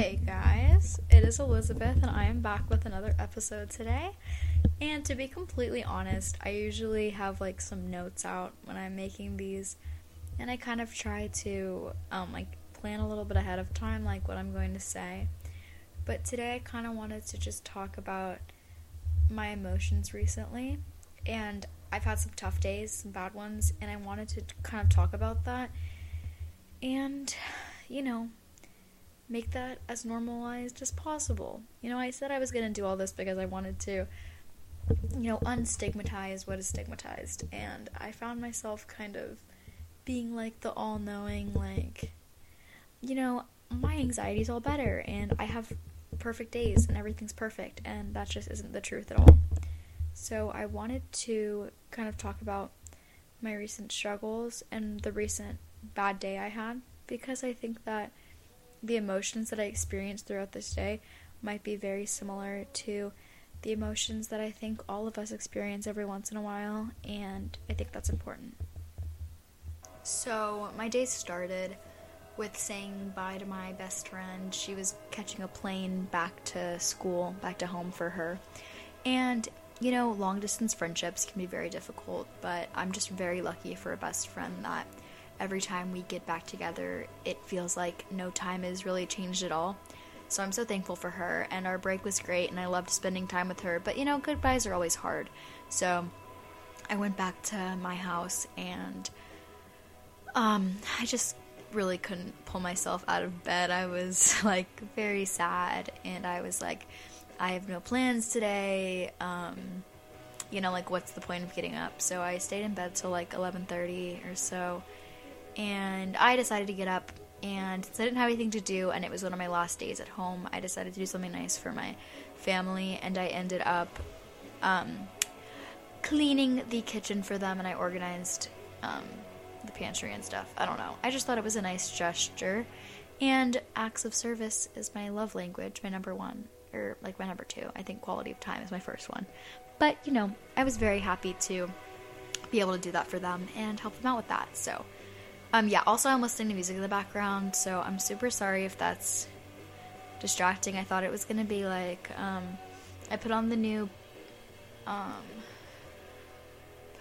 Hey guys, it is Elizabeth, and I am back with another episode today. And to be completely honest, I usually have like some notes out when I'm making these, and I kind of try to um, like plan a little bit ahead of time, like what I'm going to say. But today, I kind of wanted to just talk about my emotions recently, and I've had some tough days, some bad ones, and I wanted to kind of talk about that. And, you know, make that as normalized as possible. You know, I said I was going to do all this because I wanted to, you know, unstigmatize what is stigmatized. And I found myself kind of being like the all knowing, like, you know, my anxiety's all better and I have perfect days and everything's perfect. And that just isn't the truth at all. So I wanted to kind of talk about my recent struggles and the recent bad day I had because I think that the emotions that I experienced throughout this day might be very similar to the emotions that I think all of us experience every once in a while, and I think that's important. So, my day started with saying bye to my best friend. She was catching a plane back to school, back to home for her. And, you know, long distance friendships can be very difficult, but I'm just very lucky for a best friend that every time we get back together, it feels like no time has really changed at all. So I'm so thankful for her, and our break was great, and I loved spending time with her. But you know, goodbyes are always hard. So I went back to my house, and um, I just really couldn't pull myself out of bed. I was like very sad, and I was like, I have no plans today. Um, you know, like what's the point of getting up? So I stayed in bed till like 11:30 or so and I decided to get up. And since I didn't have anything to do, and it was one of my last days at home, I decided to do something nice for my family, and I ended up um, cleaning the kitchen for them, and I organized um, the pantry and stuff. I don't know. I just thought it was a nice gesture. And acts of service is my love language, my number one, or like my number two. I think quality of time is my first one. But, you know, I was very happy to be able to do that for them and help them out with that. So, um, yeah, also I'm listening to music in the background, so I'm super sorry if that's distracting. I thought it was gonna be like, um, I put on the new, um,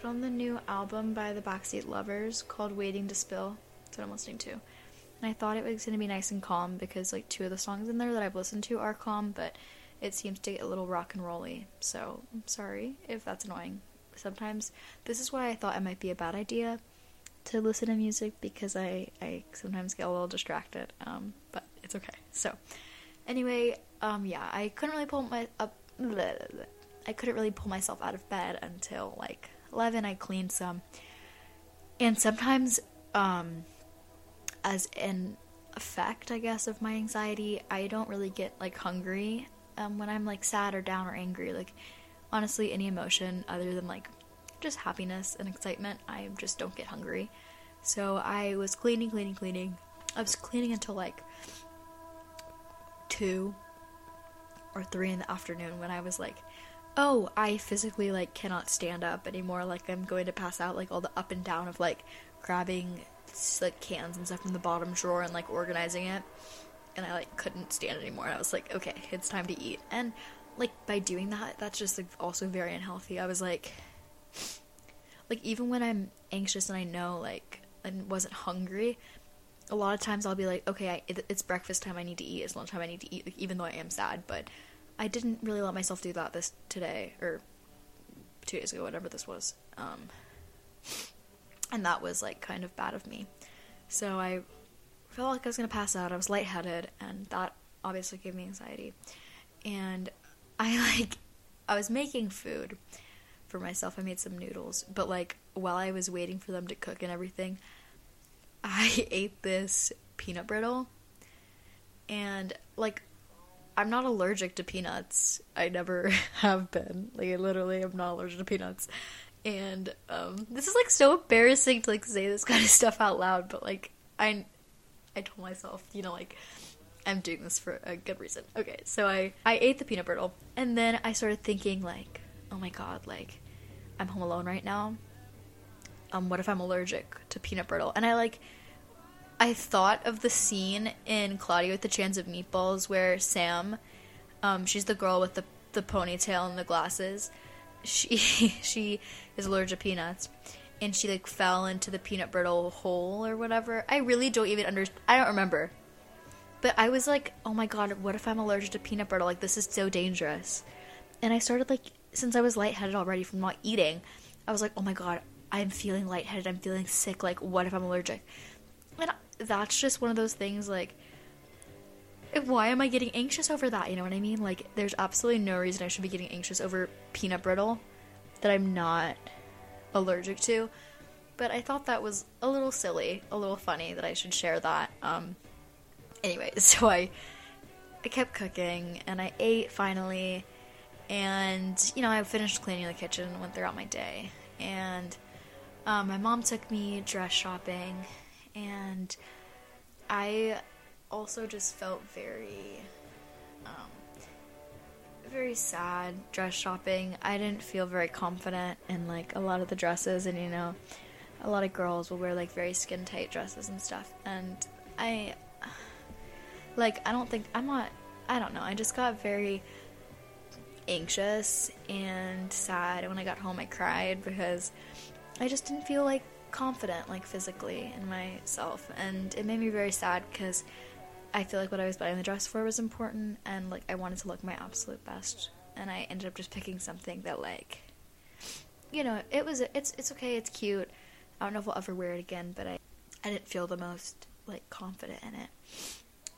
put on the new album by the Backseat Lovers called Waiting to Spill. That's what I'm listening to. And I thought it was gonna be nice and calm because like two of the songs in there that I've listened to are calm, but it seems to get a little rock and rolly. So I'm sorry if that's annoying. Sometimes this is why I thought it might be a bad idea to listen to music because I, I sometimes get a little distracted. Um, but it's okay. So, anyway, um, yeah, I couldn't really pull my up. I couldn't really pull myself out of bed until like eleven. I cleaned some, and sometimes, um, as an effect, I guess, of my anxiety, I don't really get like hungry um, when I'm like sad or down or angry. Like, honestly, any emotion other than like just happiness and excitement. I just don't get hungry. So I was cleaning, cleaning, cleaning. I was cleaning until like 2 or 3 in the afternoon when I was like, oh, I physically like cannot stand up anymore. Like I'm going to pass out like all the up and down of like grabbing like cans and stuff from the bottom drawer and like organizing it. And I like couldn't stand anymore. And I was like, okay, it's time to eat. And like by doing that, that's just like also very unhealthy. I was like, like even when I'm anxious and I know like I wasn't hungry, a lot of times I'll be like, okay, I, it, it's breakfast time. I need to eat. It's lunchtime. I need to eat. Like, even though I am sad, but I didn't really let myself do that this today or two days ago, whatever this was. Um, and that was like kind of bad of me. So I felt like I was gonna pass out. I was lightheaded, and that obviously gave me anxiety. And I like I was making food for myself. I made some noodles, but like while I was waiting for them to cook and everything, I ate this peanut brittle. And like I'm not allergic to peanuts. I never have been. Like I literally am not allergic to peanuts. And um this is like so embarrassing to like say this kind of stuff out loud, but like I I told myself, you know, like I'm doing this for a good reason. Okay, so I I ate the peanut brittle and then I started thinking like oh my god, like I'm home alone right now. Um, what if I'm allergic to peanut brittle? And I like I thought of the scene in Cloudy with the Chance of Meatballs where Sam, um, she's the girl with the the ponytail and the glasses. She she is allergic to peanuts, and she like fell into the peanut brittle hole or whatever. I really don't even understand. I don't remember. But I was like, oh my god, what if I'm allergic to peanut brittle? Like this is so dangerous. And I started like since I was lightheaded already from not eating, I was like, oh my god, I'm feeling lightheaded. I'm feeling sick. Like what if I'm allergic? And that's just one of those things like why am I getting anxious over that? You know what I mean? Like, there's absolutely no reason I should be getting anxious over peanut brittle that I'm not allergic to. But I thought that was a little silly, a little funny that I should share that. Um, anyway, so I I kept cooking and I ate finally, and you know I finished cleaning the kitchen, went throughout my day, and um, my mom took me dress shopping, and I also just felt very um, very sad dress shopping. I didn't feel very confident in like a lot of the dresses and you know a lot of girls will wear like very skin tight dresses and stuff and I like I don't think I'm not I don't know. I just got very anxious and sad And when I got home I cried because I just didn't feel like confident like physically in myself and it made me very sad because I feel like what I was buying the dress for was important, and like I wanted to look my absolute best, and I ended up just picking something that like, you know, it was it's it's okay, it's cute. I don't know if I'll ever wear it again, but I I didn't feel the most like confident in it,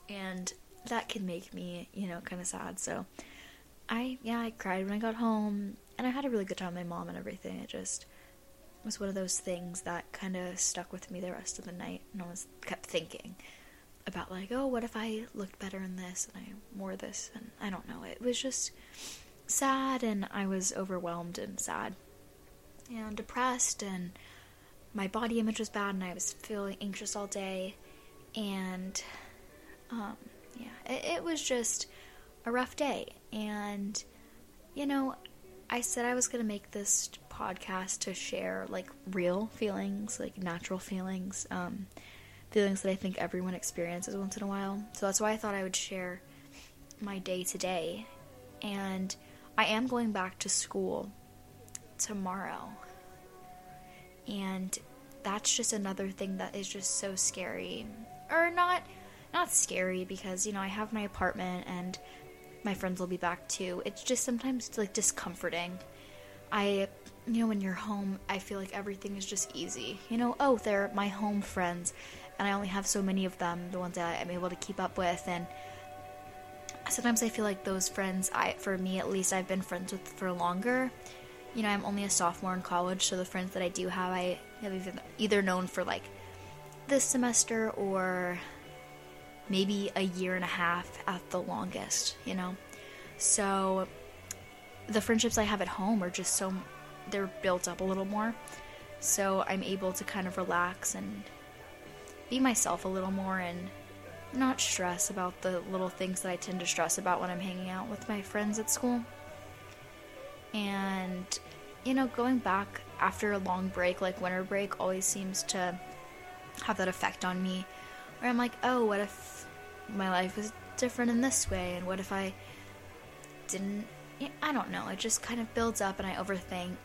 and that can make me you know kind of sad. So I yeah I cried when I got home, and I had a really good time with my mom and everything. It just was one of those things that kind of stuck with me the rest of the night, and I was kept thinking about like, oh, what if I looked better in this and I wore this and I don't know. It was just sad and I was overwhelmed and sad and depressed and my body image was bad and I was feeling anxious all day and um yeah, it, it was just a rough day and you know, I said I was going to make this podcast to share like real feelings, like natural feelings. Um feelings that I think everyone experiences once in a while. So that's why I thought I would share my day to day. And I am going back to school tomorrow. And that's just another thing that is just so scary. Or not not scary because, you know, I have my apartment and my friends will be back too. It's just sometimes like discomforting. I you know, when you're home, I feel like everything is just easy. You know, oh, they're my home friends and I only have so many of them, the ones that I'm able to keep up with, and sometimes I feel like those friends, I for me at least, I've been friends with for longer. You know, I'm only a sophomore in college, so the friends that I do have, I have either known for like this semester or maybe a year and a half at the longest, you know? So the friendships I have at home are just so, they're built up a little more. So I'm able to kind of relax and be myself a little more and not stress about the little things that I tend to stress about when I'm hanging out with my friends at school. And, you know, going back after a long break, like winter break, always seems to have that effect on me. Where I'm like, oh, what if my life was different in this way? And what if I didn't. I don't know. It just kind of builds up and I overthink.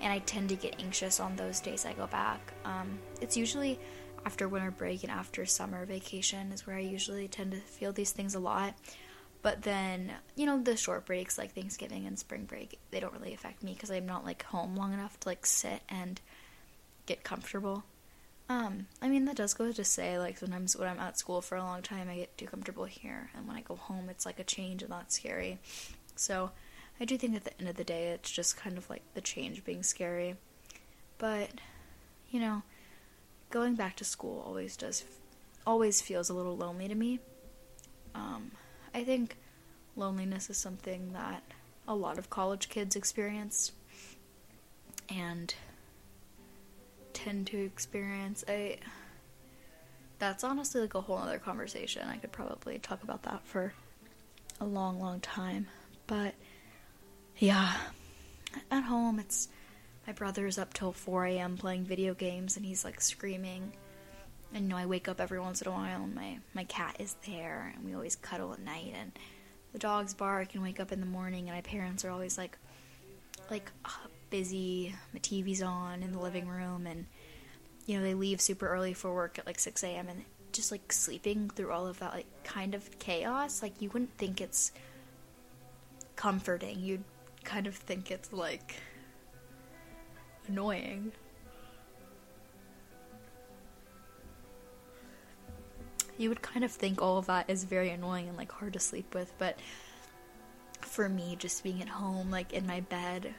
And I tend to get anxious on those days I go back. Um, it's usually after winter break and after summer vacation is where I usually tend to feel these things a lot. But then, you know, the short breaks like Thanksgiving and spring break, they don't really affect me because I'm not like home long enough to like sit and get comfortable. Um, I mean that does go to say like sometimes when I'm at school for a long time I get too comfortable here and when I go home it's like a change and that's scary. So I do think at the end of the day it's just kind of like the change being scary. But you know, going back to school always does always feels a little lonely to me. Um, I think loneliness is something that a lot of college kids experience and to experience. I that's honestly like a whole other conversation. I could probably talk about that for a long, long time. But yeah, at home it's my brother's up till 4 a.m. playing video games and he's like screaming. And you know, I wake up every once in a while and my, my cat is there and we always cuddle at night and the dogs bark and wake up in the morning and my parents are always like like uh, busy, my TV's on in the living room and you know, they leave super early for work at like 6 a.m. and just like sleeping through all of that like kind of chaos, like you wouldn't think it's comforting. You'd kind of think it's like annoying. You would kind of think all of that is very annoying and like hard to sleep with, but for me, just being at home, like in my bed,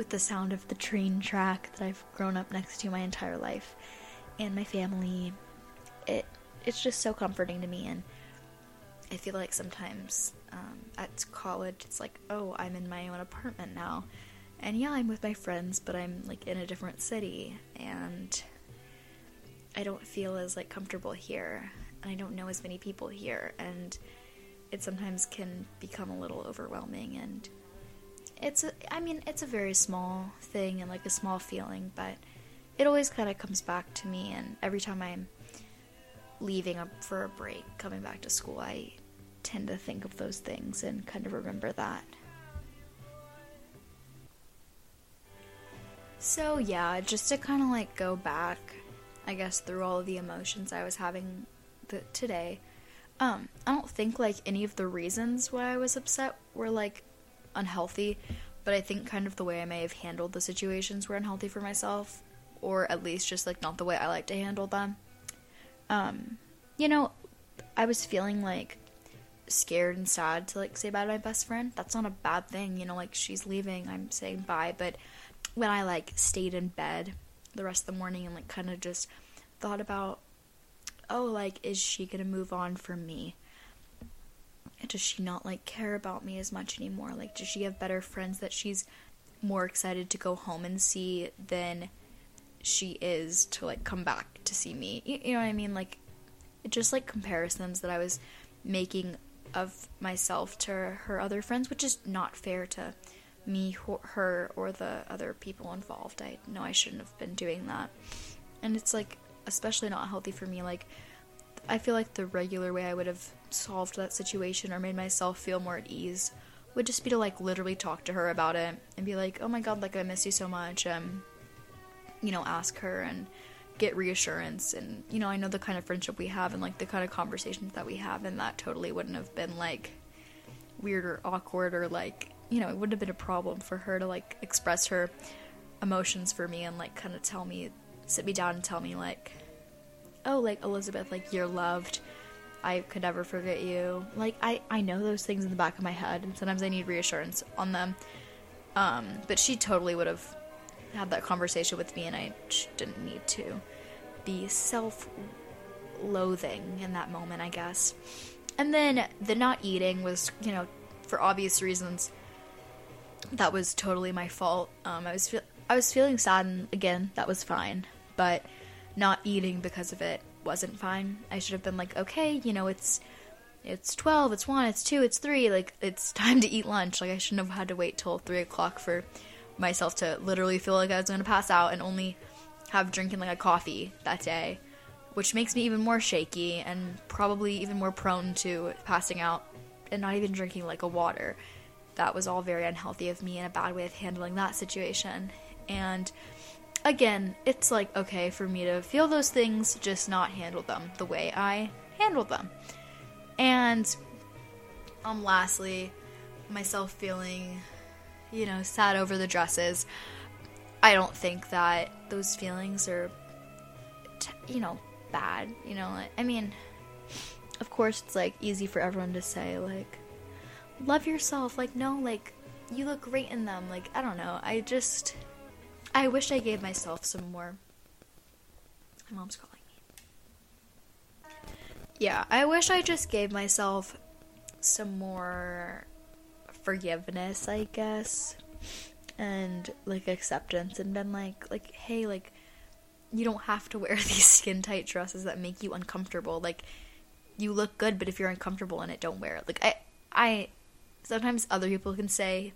with the sound of the train track that I've grown up next to my entire life, and my family, it it's just so comforting to me. And I feel like sometimes um, at college, it's like, oh, I'm in my own apartment now, and yeah, I'm with my friends, but I'm like in a different city, and I don't feel as like comfortable here, and I don't know as many people here, and it sometimes can become a little overwhelming and it's a, I mean it's a very small thing and like a small feeling but it always kind of comes back to me and every time I'm leaving up for a break coming back to school I tend to think of those things and kind of remember that. So yeah just to kind of like go back I guess through all the emotions I was having today um, I don't think like any of the reasons why I was upset were like unhealthy, but I think kind of the way I may have handled the situations were unhealthy for myself, or at least just like not the way I like to handle them. Um, you know, I was feeling like scared and sad to like say bye to my best friend. That's not a bad thing, you know, like she's leaving, I'm saying bye, but when I like stayed in bed the rest of the morning and like kind of just thought about oh, like, is she gonna move on from me? Does she not like care about me as much anymore? Like, does she have better friends that she's more excited to go home and see than she is to like come back to see me? You, you know what I mean? Like, just like comparisons that I was making of myself to her other friends, which is not fair to me, her, or the other people involved. I know I shouldn't have been doing that. And it's like, especially not healthy for me. Like, I feel like the regular way I would have solved that situation or made myself feel more at ease would just be to like literally talk to her about it and be like, "Oh my god, like I miss you so much." Um, you know, ask her and get reassurance and you know, I know the kind of friendship we have and like the kind of conversations that we have and that totally wouldn't have been like weird or awkward or like, you know, it wouldn't have been a problem for her to like express her emotions for me and like kind of tell me sit me down and tell me like oh like elizabeth like you're loved. I could never forget you. Like i i know those things in the back of my head and sometimes i need reassurance on them. Um but she totally would have had that conversation with me and i didn't need to be self loathing in that moment i guess. And then the not eating was you know for obvious reasons that was totally my fault. Um i was fe- i was feeling sad and again that was fine. But not eating because of it wasn't fine. I should have been like, okay, you know, it's it's twelve, it's one, it's two, it's three. Like it's time to eat lunch. Like I shouldn't have had to wait till three o'clock for myself to literally feel like I was going to pass out and only have drinking like a coffee that day, which makes me even more shaky and probably even more prone to passing out and not even drinking like a water. That was all very unhealthy of me and a bad way of handling that situation. And again, it's like okay for me to feel those things, just not handle them the way I handle them. And um lastly, myself feeling, you know, sad over the dresses. I don't think that those feelings are t- you know, bad, you know. I mean, of course it's like easy for everyone to say like love yourself, like no, like you look great in them. Like I don't know. I just I wish I gave myself some more. My mom's calling me. Yeah, I wish I just gave myself some more forgiveness, I guess, and like acceptance, and been like, like, hey, like, you don't have to wear these skin tight dresses that make you uncomfortable. Like, you look good, but if you're uncomfortable in it, don't wear it. Like, I, I, sometimes other people can say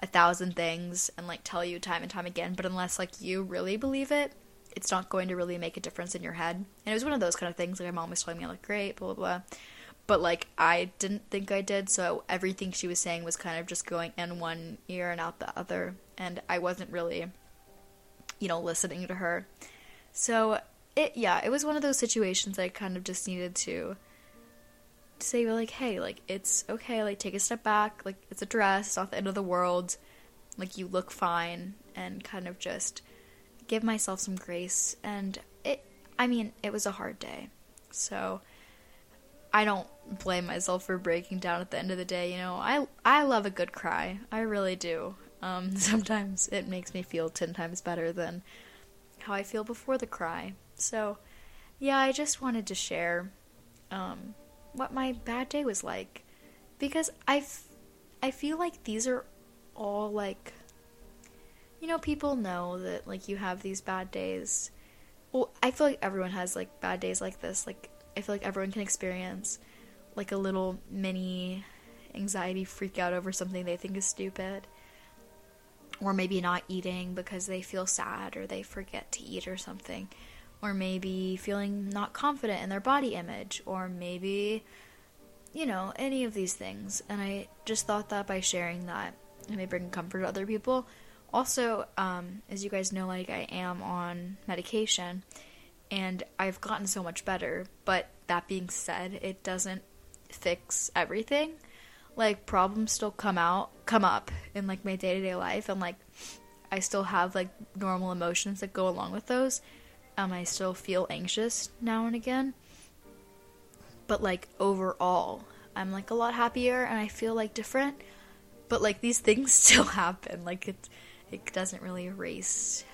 a thousand things and like tell you time and time again, but unless like you really believe it, it's not going to really make a difference in your head. And it was one of those kind of things. Like my mom was telling me, like, great, blah blah blah. But like I didn't think I did, so everything she was saying was kind of just going in one ear and out the other, and I wasn't really, you know, listening to her. So it yeah, it was one of those situations I kind of just needed to say like, hey, like it's okay, like take a step back, like it's a dress, it's not the end of the world, like you look fine, and kind of just give myself some grace. And it, I mean, it was a hard day, so I don't blame myself for breaking down at the end of the day. You know, I I love a good cry, I really do. Um, sometimes it makes me feel ten times better than how I feel before the cry. So, yeah, I just wanted to share um, what my bad day was like. Because I, f- I feel like these are all like you know people know that like you have these bad days. Well i feel like everyone has like bad days like this. Like i feel like everyone can experience like a little mini anxiety freak out over something they think is stupid. Or maybe not eating because they feel sad or they forget to eat or something or maybe feeling not confident in their body image or maybe you know any of these things. And i just thought that by sharing that it may bring comfort to other people. Also um, as you guys know like i am on medication and i've gotten so much better. But that being said it doesn't fix everything. Like problems still come out come up in like my day-to-day life and like i still have like normal emotions that go along with those um i still feel anxious now and again? But like overall i'm like a lot happier and i feel like different. But like these things still happen. Like it it doesn't really erase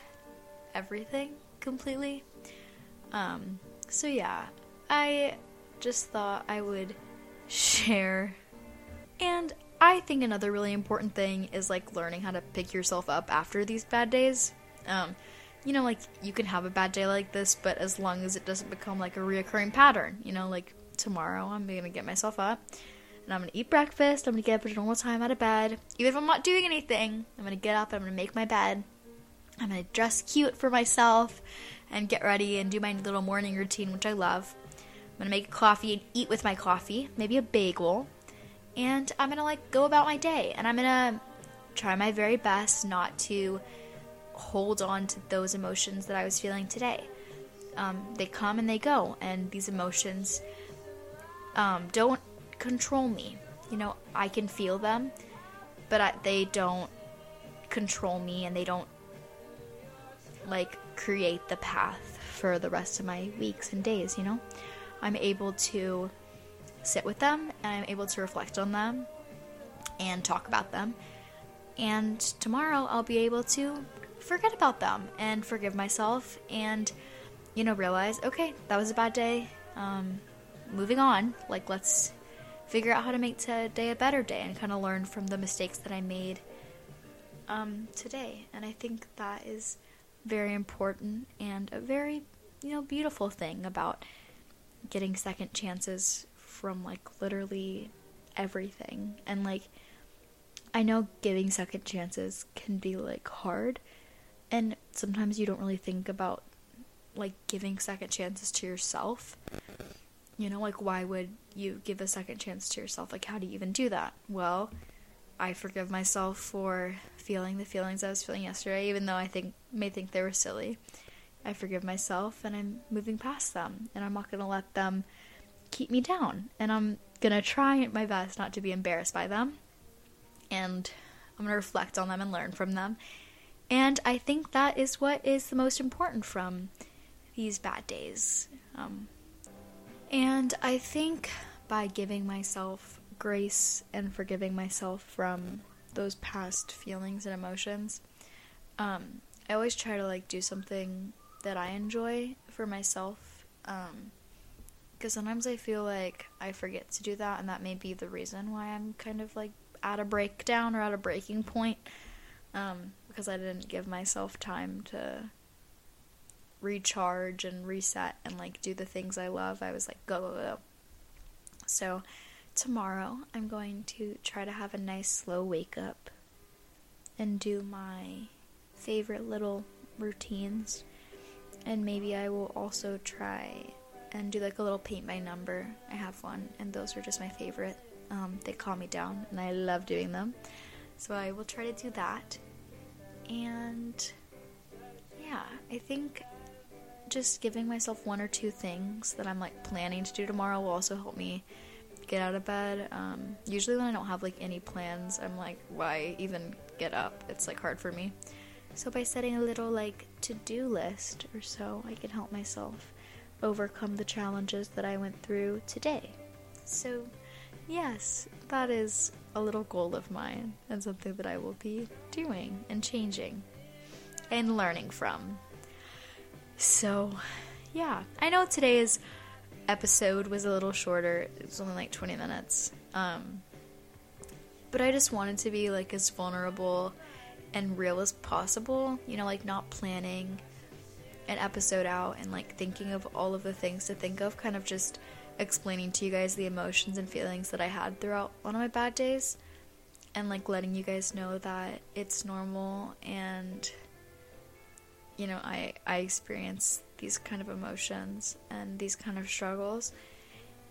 everything completely. Um so yeah. I just thought i would share. And I think another really important thing is like learning how to pick yourself up after these bad days. Um, you know, like you can have a bad day like this, but as long as it doesn't become like a reoccurring pattern, you know, like tomorrow I'm gonna get myself up and I'm gonna eat breakfast. I'm gonna get up at a normal time out of bed, even if I'm not doing anything. I'm gonna get up. I'm gonna make my bed. I'm gonna dress cute for myself and get ready and do my little morning routine, which I love. I'm gonna make coffee and eat with my coffee, maybe a bagel, and I'm gonna like go about my day and I'm gonna try my very best not to hold on to those emotions that I was feeling today. Um, they come and they go, and these emotions um, don't control me. You know, I can feel them, but I, they don't control me and they don't like create the path for the rest of my weeks and days, you know? I'm able to sit with them and I'm able to reflect on them and talk about them. And tomorrow I'll be able to forget about them and forgive myself and, you know, realize, okay, that was a bad day. Um, moving on. Like, let's figure out how to make today a better day and kind of learn from the mistakes that I made um, today. And I think that is very important and a very, you know, beautiful thing about getting second chances from like literally everything. And like I know giving second chances can be like hard and sometimes you don't really think about like giving second chances to yourself. You know, like why would you give a second chance to yourself? Like how do you even do that? Well, I forgive myself for feeling the feelings I was feeling yesterday, even though I think may think they were silly. I forgive myself and I'm moving past them and I'm not gonna let them keep me down. And I'm gonna try my best not to be embarrassed by them. And I'm gonna reflect on them and learn from them. And I think that is what is the most important from these bad days. Um, and I think by giving myself grace and forgiving myself from those past feelings and emotions, um, I always try to like do something that I enjoy for myself. Um, because sometimes I feel like I forget to do that, and that may be the reason why I'm kind of like at a breakdown or at a breaking point. Um, because I didn't give myself time to recharge and reset and like do the things I love. I was like, go, go, go. So, tomorrow I'm going to try to have a nice slow wake up and do my favorite little routines and maybe I will also try and do like a little paint by number. I have one, and those are just my favorite. Um, they calm me down, and I love doing them. So I will try to do that. And yeah, I think just giving myself one or two things that I'm like planning to do tomorrow will also help me get out of bed. Um, usually, when I don't have like any plans, I'm like, why even get up? It's like hard for me. So, by setting a little like to do list or so, I can help myself overcome the challenges that I went through today. So, yes, that is a little goal of mine and something that I will be doing and changing and learning from. So, yeah, I know today's episode was a little shorter. It was only like 20 minutes. Um, but I just wanted to be like as vulnerable and real as possible, you know, like not planning an episode out and like thinking of all of the things to think of, kind of just explaining to you guys the emotions and feelings that I had throughout one of my bad days and like letting you guys know that it's normal and you know I I experience these kind of emotions and these kind of struggles.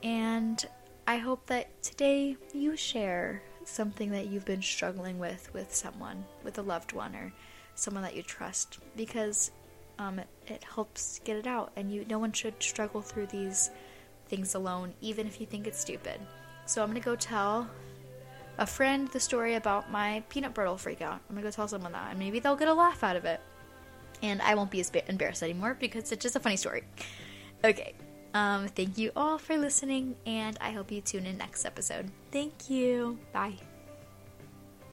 And I hope that today you share something that you've been struggling with with someone with a loved one or someone that you trust because um, it, it helps get it out and you no one should struggle through these things alone even if you think it's stupid. So i'm gonna go tell a friend the story about my peanut brittle freakout. I'm gonna go tell someone that and maybe they'll get a laugh out of it. And i won't be as embarrassed anymore because it's just a funny story. Okay um, thank you all for listening and i hope you tune in next episode. Thank you. Bye